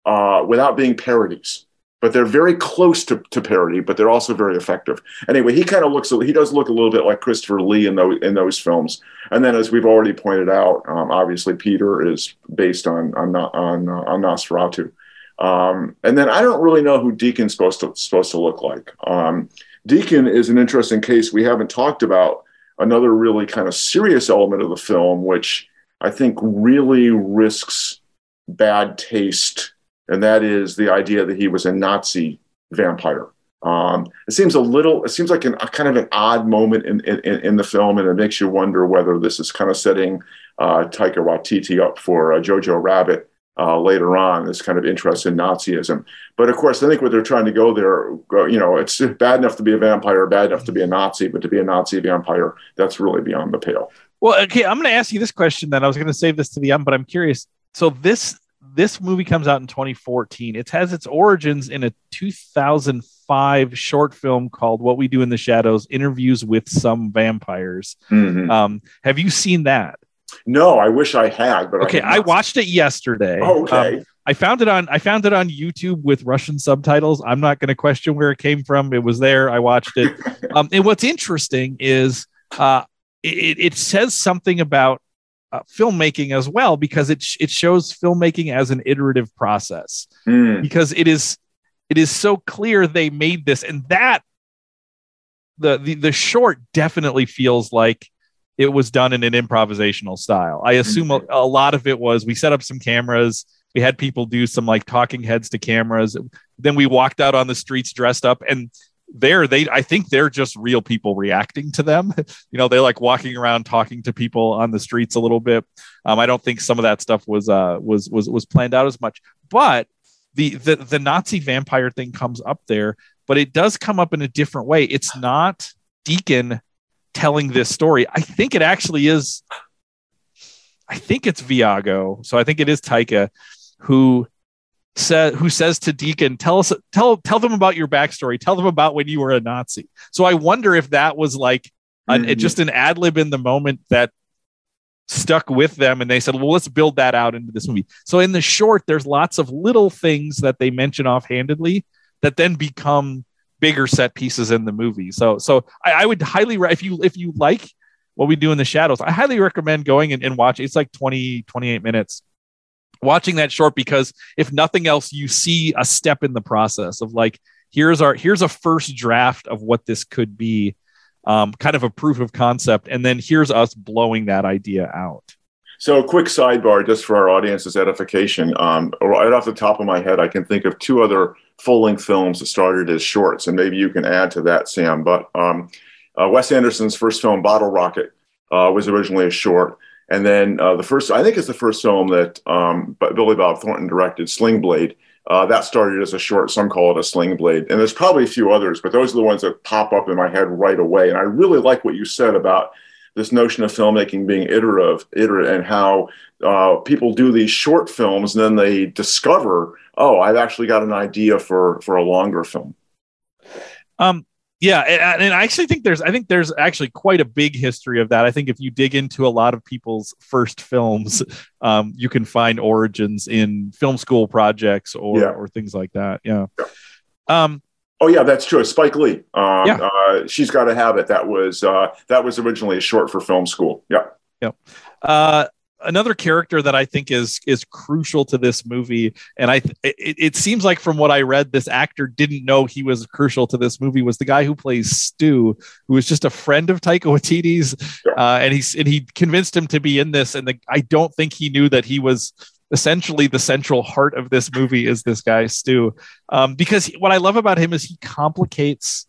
uh, without being parodies. But they're very close to, to parody, but they're also very effective. Anyway, he kind of looks he does look a little bit like Christopher Lee in those in those films. And then, as we've already pointed out, um, obviously Peter is based on on on, uh, on Nosferatu. Um, and then I don't really know who Deacon's supposed to supposed to look like. Um, Deacon is an interesting case we haven't talked about. Another really kind of serious element of the film, which I think really risks bad taste, and that is the idea that he was a Nazi vampire. Um, it seems a little, it seems like an, a kind of an odd moment in, in, in, the film, and it makes you wonder whether this is kind of setting uh, Taika Waititi up for uh, Jojo Rabbit uh, later on, this kind of interest in Nazism. But of course, I think what they're trying to go there, you know, it's bad enough to be a vampire, bad enough to be a Nazi, but to be a Nazi vampire, that's really beyond the pale. Well, okay, I'm going to ask you this question. Then I was going to save this to the end, but I'm curious. So this this movie comes out in 2014. It has its origins in a 2005 short film called "What We Do in the Shadows: Interviews with Some Vampires." Mm-hmm. Um, have you seen that? No, I wish I had, but okay, I, I watched it yesterday. Oh, okay. Um, I found it on I found it on YouTube with Russian subtitles. I'm not going to question where it came from. It was there. I watched it. [laughs] um, and what's interesting is uh, it, it says something about uh, filmmaking as well because it sh- it shows filmmaking as an iterative process mm. because it is it is so clear they made this and that the the the short definitely feels like it was done in an improvisational style. I assume a, a, lot of it was we set up some cameras, we had people do some like talking heads to cameras. Then we walked out on the streets dressed up and there they I think they're just real people reacting to them. [laughs] you know, they're like walking around talking to people on the streets a little bit. Um, I don't think some of that stuff was uh was was was planned out as much. But the the the Nazi vampire thing comes up there, but it does come up in a different way. It's not Deacon telling this story. I think it actually is. I think it's Viago. So I think it is Taika who says who says to Deacon, "Tell us, tell tell them about your backstory. Tell them about when you were a Nazi." So I wonder if that was like an, mm-hmm. just an ad lib in the moment that stuck with them, and they said, "Well, let's build that out into this movie." So in the short, there's lots of little things that they mention offhandedly that then become bigger set pieces in the movie. So so I, I would highly if you if you like what we do in the shadows, I highly recommend going and, and watch. It's like 20, 28 minutes. Watching that short because if nothing else, you see a step in the process of like, here's our here's a first draft of what this could be, um, kind of a proof of concept, and then here's us blowing that idea out. So, a quick sidebar just for our audience's edification. Um, right off the top of my head, I can think of two other full length films that started as shorts, and maybe you can add to that, Sam. But um, uh, Wes Anderson's first film, Bottle Rocket, uh, was originally a short. And then uh, the first, I think it's the first film that um, Billy Bob Thornton directed, Sling Blade. Uh, that started as a short, some call it a sling blade. And there's probably a few others, but those are the ones that pop up in my head right away. And I really like what you said about this notion of filmmaking being iterative, iterative and how uh, people do these short films and then they discover, oh, I've actually got an idea for for a longer film. Um, yeah, and, and, I actually think there's I think there's actually quite a big history of that. I think if you dig into a lot of people's first films, [laughs] um, you can find origins in film school projects or yeah. or things like that. Yeah. yeah. Um, oh yeah, that's true. Spike Lee. Um, yeah. Uh, She's Gotta Have It. That was uh, that was originally a short for film school. Yeah. Yeah. Uh, another character that I think is is crucial to this movie, and I it, it, seems like from what I read, this actor didn't know he was crucial to this movie. Was the guy who plays Stu, who was just a friend of Taika Waititi's, uh, and he's and he convinced him to be in this, and the, I don't think he knew that he was essentially the central heart of this movie is this guy Stu, um, because what I love about him is he complicates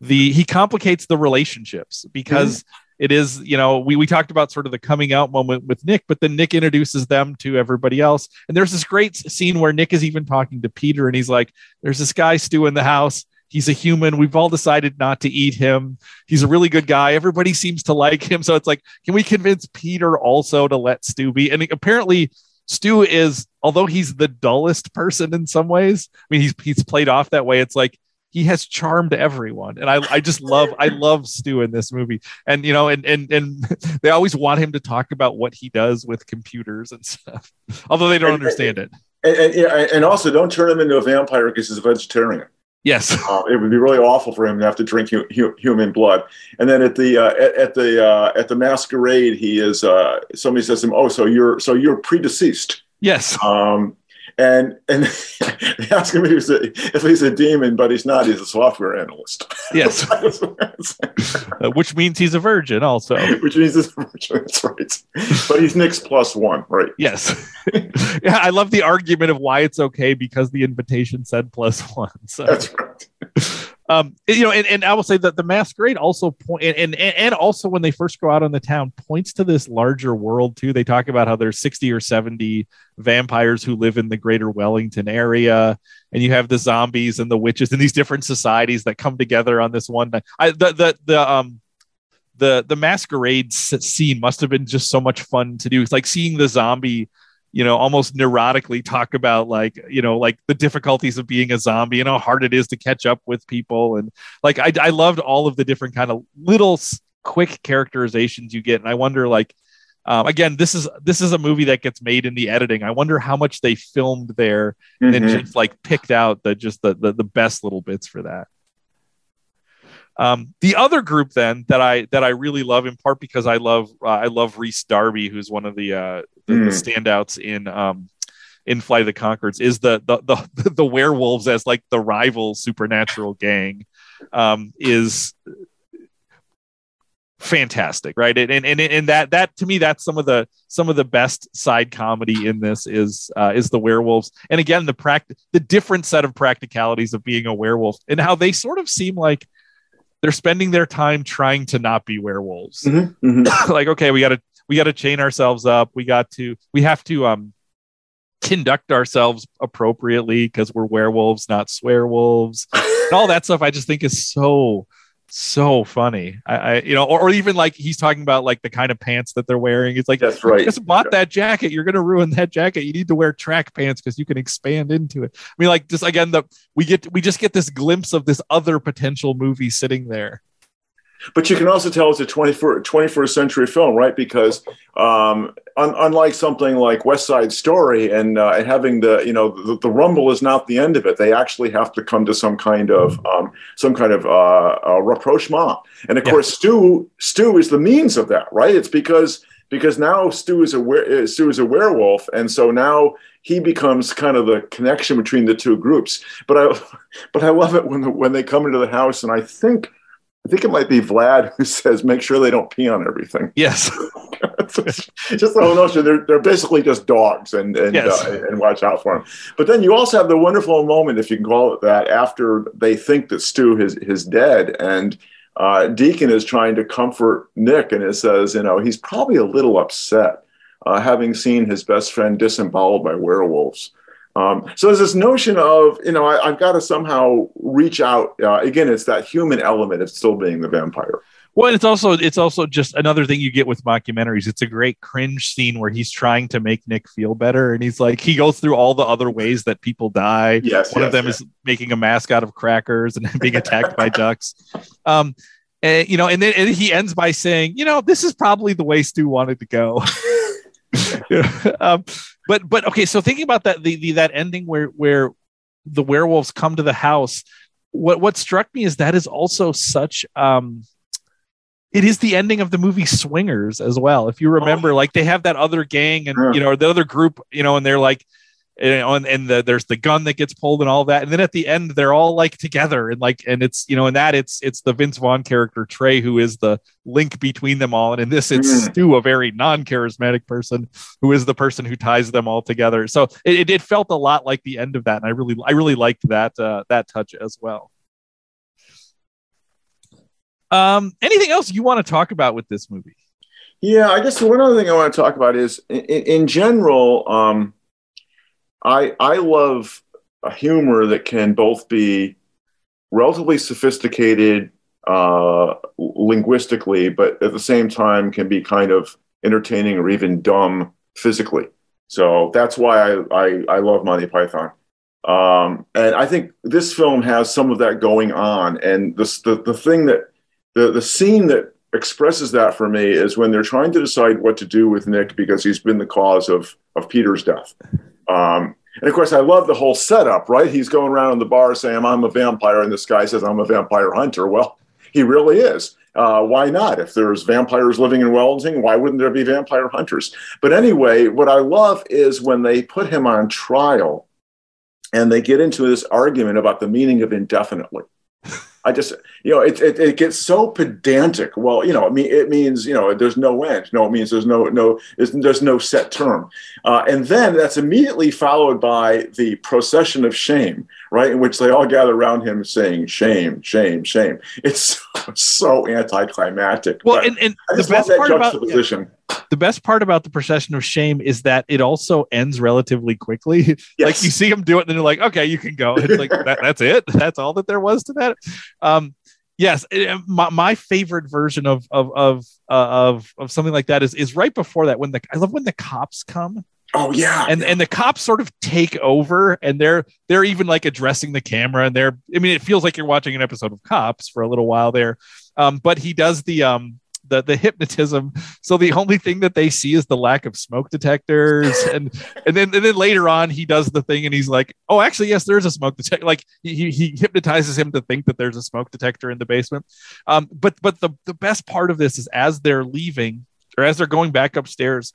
the he complicates the relationships because. Mm-hmm. it is you know we, we talked about sort of the coming out moment with nick but then nick introduces them to everybody else. And there's this great scene where nick is even talking to peter and he's like there's this guy stu in the house. He's a human. We've all decided not to eat him. He's a really good guy. Everybody seems to like him. So it's like can we convince peter also to let stu be? And apparently stu is although he's the dullest person in some ways i mean he's he's played off that way. It's like he has charmed everyone. And I, I just love i love stu in this movie. And you know and and and [laughs] they always want him to talk about what he does with computers and stuff [laughs] although they don't and, understand and, it. and, and, and also don't turn him into a vampire because he's a vegetarian yes. Uh, it would be really awful for him to have to drink hu- hu- human blood. And then at the uh, at, at, the uh, at the masquerade he is uh, somebody says to him oh so you're so you're predeceased. Yes. Um and and [laughs] they ask him if he's, a, if he's a demon, but he's not. He's a software analyst. Yes, [laughs] uh, which means he's a virgin, also. [laughs] which means he's a virgin. That's right. But he's Nick's plus one, right? Yes. yeah, I love the argument of why it's okay because the invitation said plus one. So. That's right [laughs] um, you know, and, and I will say that the masquerade also point and, and and also when they first go out on the town points to this larger world too. They talk about how there's 60 or 70 vampires who live in the greater Wellington area, and you have the zombies and the witches and these different societies that come together on this one. Night. I the the the um the the masquerade scene must have been just so much fun to do. It's like seeing the zombie you know, almost neurotically talk about like, you know, like the difficulties of being a zombie and how hard it is to catch up with people. And like, I, I loved all of the different kind of little quick characterizations you get. And I wonder, like, um, again, this is this is a movie that gets made in the editing. I wonder how much they filmed there mm-hmm. and just like picked out the just the, the the best little bits for that. Um, the other group then that I that I really love in part because I love uh, I love Rhys Darby, who's one of the uh, the, mm. the standouts in um, in Flight of the Conchords, is the, the the [laughs] the werewolves as like the rival supernatural gang um, is fantastic right and, and and that that to me that's some of the some of the best side comedy in this is uh, is the werewolves and again the practice the different set of practicalities of being a werewolf and how they sort of seem like they're spending their time trying to not be werewolves. Mm-hmm, mm-hmm. [coughs] like, okay, we got to we got to chain ourselves up. We got to we have to um conduct ourselves appropriately because we're werewolves, not swearwolves, and all that stuff. I just think is so so funny. I, I you know, or, or, even like he's talking about like the kind of pants that they're wearing. It's like that's right. Just bought yeah. that jacket. You're gonna ruin that jacket. You need to wear track pants because you can expand into it. I mean, like just again, the we get we just get this glimpse of this other potential movie sitting there. But you can also tell it's a 21st, 21st century film, right? Because um, un- unlike something like West Side Story and, uh, and having the, you know, the, the, rumble is not the end of it. They actually have to come to some kind of, um, some kind of uh, uh, rapprochement. And of yeah. course, Stu, Stu is the means of that, right? It's because, because now Stu is a, were- Stu is a werewolf. And so now he becomes kind of the connection between the two groups. But I, [laughs] but I love it when, the, when they come into the house and I think, I think it might be Vlad who [laughs] says, "Make sure they don't pee on everything." [laughs] Yes, just the whole notion they're they're basically just dogs, and and yes. uh, and watch out for them. But then you also have the wonderful moment, if you can call it that, after they think that Stu is is dead, and uh, Deacon is trying to comfort Nick, and it says, you know, he's probably a little upset uh, having seen his best friend disemboweled by werewolves. Um, so there's this notion of, you know, I, have got to somehow reach out. Uh, again, it's that human element of still being the vampire. Well, it's also it's also just another thing you get with mockumentaries. It's a great cringe scene where he's trying to make Nick feel better, and he's like he goes through all the other ways that people die. Yes, one yes, of them yes. is making a mask out of crackers and [laughs] being attacked by ducks. Um, and, you know, and then and he ends by saying, you know, this is probably the way Stu wanted to go. [laughs] [laughs] um, but but okay, so thinking about that the, the that ending where where the werewolves come to the house, what what struck me is that is also such um it is the ending of the movie Swingers as well. If you remember, oh. like they have that other gang and yeah. you know the other group, you know, and they're like, and, and the, there's the gun that gets pulled and all that, and then at the end they're all like together and like, and it's you know, in that it's it's the Vince Vaughn character Trey who is the link between them all, and in this it's mm. Stu, a very non-charismatic person who is the person who ties them all together. So it, it felt a lot like the end of that, and I really I really liked that uh, that touch as well. Um, anything else you want to talk about with this movie? Yeah, I guess one other thing I want to talk about is in, in general, um, I I love a humor that can both be relatively sophisticated uh, linguistically, but at the same time can be kind of entertaining or even dumb physically. So that's why I I, I love Monty Python. Um, and I think this film has some of that going on. And the the thing that the the scene that expresses that for me is when they're trying to decide what to do with Nick because he's been the cause of of Peter's death. Um, and of course, I love the whole setup. Right? He's going around in the bar saying, "I'm a vampire," and this guy says, "I'm a vampire hunter." Well, he really is. Uh, why not? If there's vampires living in Wellington, why wouldn't there be vampire hunters? But anyway, what I love is when they put him on trial and they get into this argument about the meaning of indefinitely. I just, you know, it, it, it, gets so pedantic. Well, you know, I mean, it means, you know, there's no end. No, it means there's no, no, there's no set term. Uh, and then that's immediately followed by the procession of shame, right? In which they all gather around him saying, shame, shame, shame. It's [laughs] so, so anticlimactic. Well, and, and the best part about, yeah the best part about the procession of shame is that it also ends relatively quickly. [laughs] Yes. like you see him do it, and then you're like, okay, you can go. It's like that, that's it. [laughs] That's all that there was to that. Um, yes, it, my, my favorite version of of of uh, of of something like that is is right before that when the I love when the cops come. Oh yeah. And and the cops sort of take over and they're they're even like addressing the camera and they're I mean it feels like you're watching an episode of Cops for a little while there. Um, but he does the um the the hypnotism. So the only thing that they see is the lack of smoke detectors, and and then and then later on he does the thing and he's like, oh, actually yes, there's a smoke detector. Like he he hypnotizes him to think that there's a smoke detector in the basement. Um, but but the the best part of this is as they're leaving or as they're going back upstairs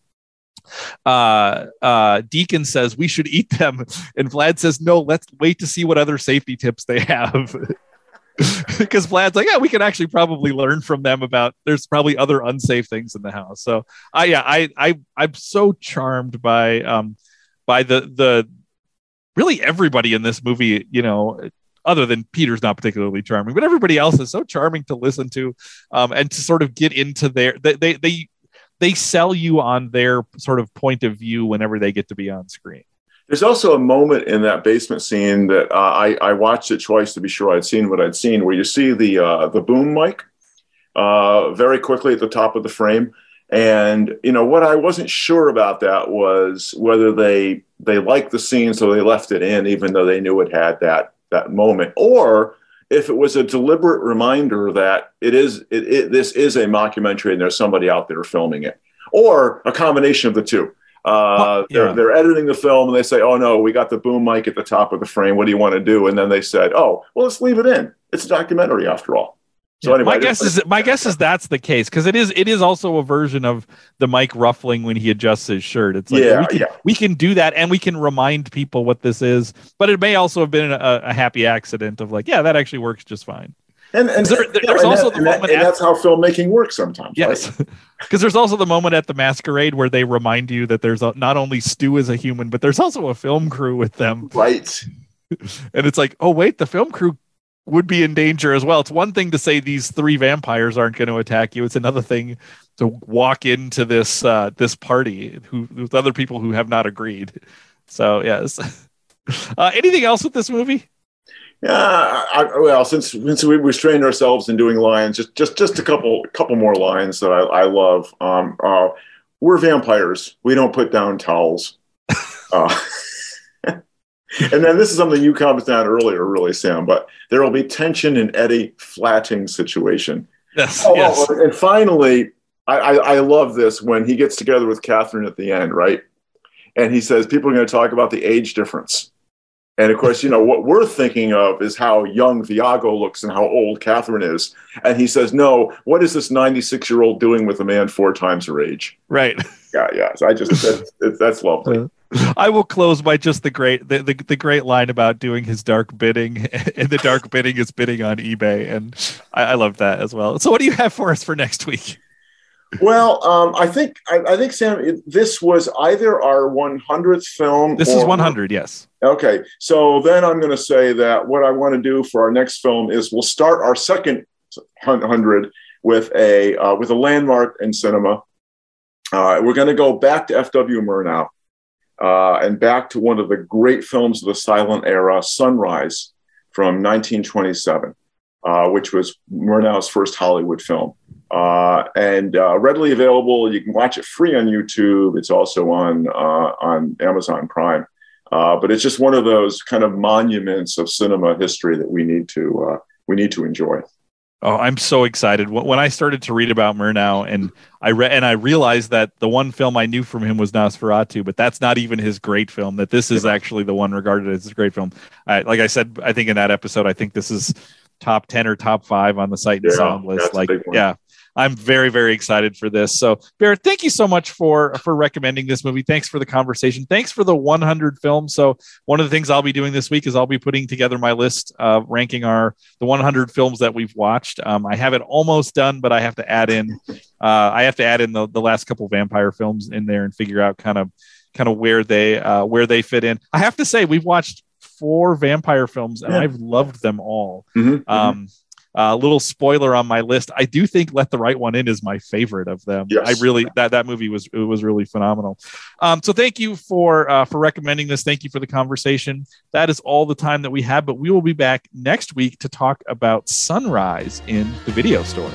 uh uh deacon says we should eat them and vlad says no let's wait to see what other safety tips they have [laughs] [laughs] because Vlad's like, yeah, we can actually probably learn from them about there's probably other unsafe things in the house. So I yeah, I I I'm so charmed by um by the the really everybody in this movie, you know, other than Peter's not particularly charming, but everybody else is so charming to listen to um and to sort of get into their they they they, they sell you on their sort of point of view whenever they get to be on screen. There's also a moment in that basement scene that uh, I, I watched it twice to be sure I'd seen what I'd seen, where you see the uh, the boom mic uh, very quickly at the top of the frame. And you know what I wasn't sure about that was whether they they liked the scene so they left it in even though they knew it had that that moment, or if it was a deliberate reminder that it is it, it, this is a mockumentary and there's somebody out there filming it, or a combination of the two. Uh, yeah. they're, they're editing the film and they say, oh no, we got the boom mic at the top of the frame. What do you want to do? And then they said, oh, well, let's leave it in. It's a documentary after all. So yeah, anyway, my guess is my guess is that's the case because it is it is also a version of the mic ruffling when he adjusts his shirt. It's like yeah, we, can, yeah. we can do that and we can remind people what this is, but it may also have been a, a happy accident of like, yeah, that actually works just fine. And, and there, there's and also that, the moment, that, and that's how filmmaking works sometimes. Yes, [laughs] because right? there's also the moment at the masquerade where they remind you that there's a, not only Stu is a human, but there's also a film crew with them. Right. [laughs] and it's like, oh wait, the film crew would be in danger as well. It's one thing to say these three vampires aren't going to attack you. It's another thing to walk into this uh, this party who with other people who have not agreed. So yes. [laughs] Uh, anything else with this movie? Yeah, I, well, since since we restrained ourselves in doing lines, just just just a couple couple more lines that I, I love. Um, uh, we're vampires. We don't put down towels. [laughs] uh, [laughs] and then this is something you commented on earlier, really, Sam. But there will be tension in Eddie flatting situation. Yes. Oh, yes. Oh, and finally, I, I, I love this when he gets together with Catherine at the end, right? And he says people are going to talk about the age difference. And of course, you know, what we're thinking of is how young Viago looks and how old Catherine is. And he says, no, what is this 96 year old doing with a man four times her age? Right. Yeah, yeah. So I just, [laughs] that's, that's lovely. I will close by just the great, the, the, the, great line about doing his dark bidding [laughs] and the dark bidding is bidding on eBay. And I, I love that as well. So what do you have for us for next week? Well, um, I think I, I, think Sam, it, this was either our 100th film. This or, is 100, yes. Okay, so then I'm going to say that what I want to do for our next film is we'll start our second 100 with a uh, with a landmark in cinema. Uh, we're going to go back to F.W. Murnau uh, and back to one of the great films of the silent era, Sunrise, from 1927, uh, which was Murnau's first Hollywood film uh, and uh, readily available. You can watch it free on YouTube. It's also on uh, on Amazon Prime. Uh, but it's just one of those kind of monuments of cinema history that we need to uh, we need to enjoy. Oh, I'm so excited! When I started to read about Murnau, and I read and I realized that the one film I knew from him was Nosferatu, but that's not even his great film. That this is actually the one regarded as his great film. I, like I said, I think in that episode, I think this is top 10 or top five on the Sight and yeah, sound list. Like, yeah, I'm very, very excited for this. So, Barrett, thank you so much for for recommending this movie. Thanks for the conversation. Thanks for the 100 films. So, one of the things I'll be doing this week is I'll be putting together my list of ranking our the 100 films that we've watched. Um, I have it almost done, but I have to add in uh, I have to add in the the last couple vampire films in there and figure out kind of kind of where they uh, where they fit in. I have to say we've watched four vampire films and yeah. I've loved them all. Mm-hmm. um, mm-hmm. A uh, little spoiler on my list. I do think Let the Right One In is my favorite of them. Yes. I really that that movie was it was really phenomenal. Um, so thank you for uh, for recommending this. Thank you for the conversation. That is all the time that we have, but we will be back next week to talk about Sunrise in the video store.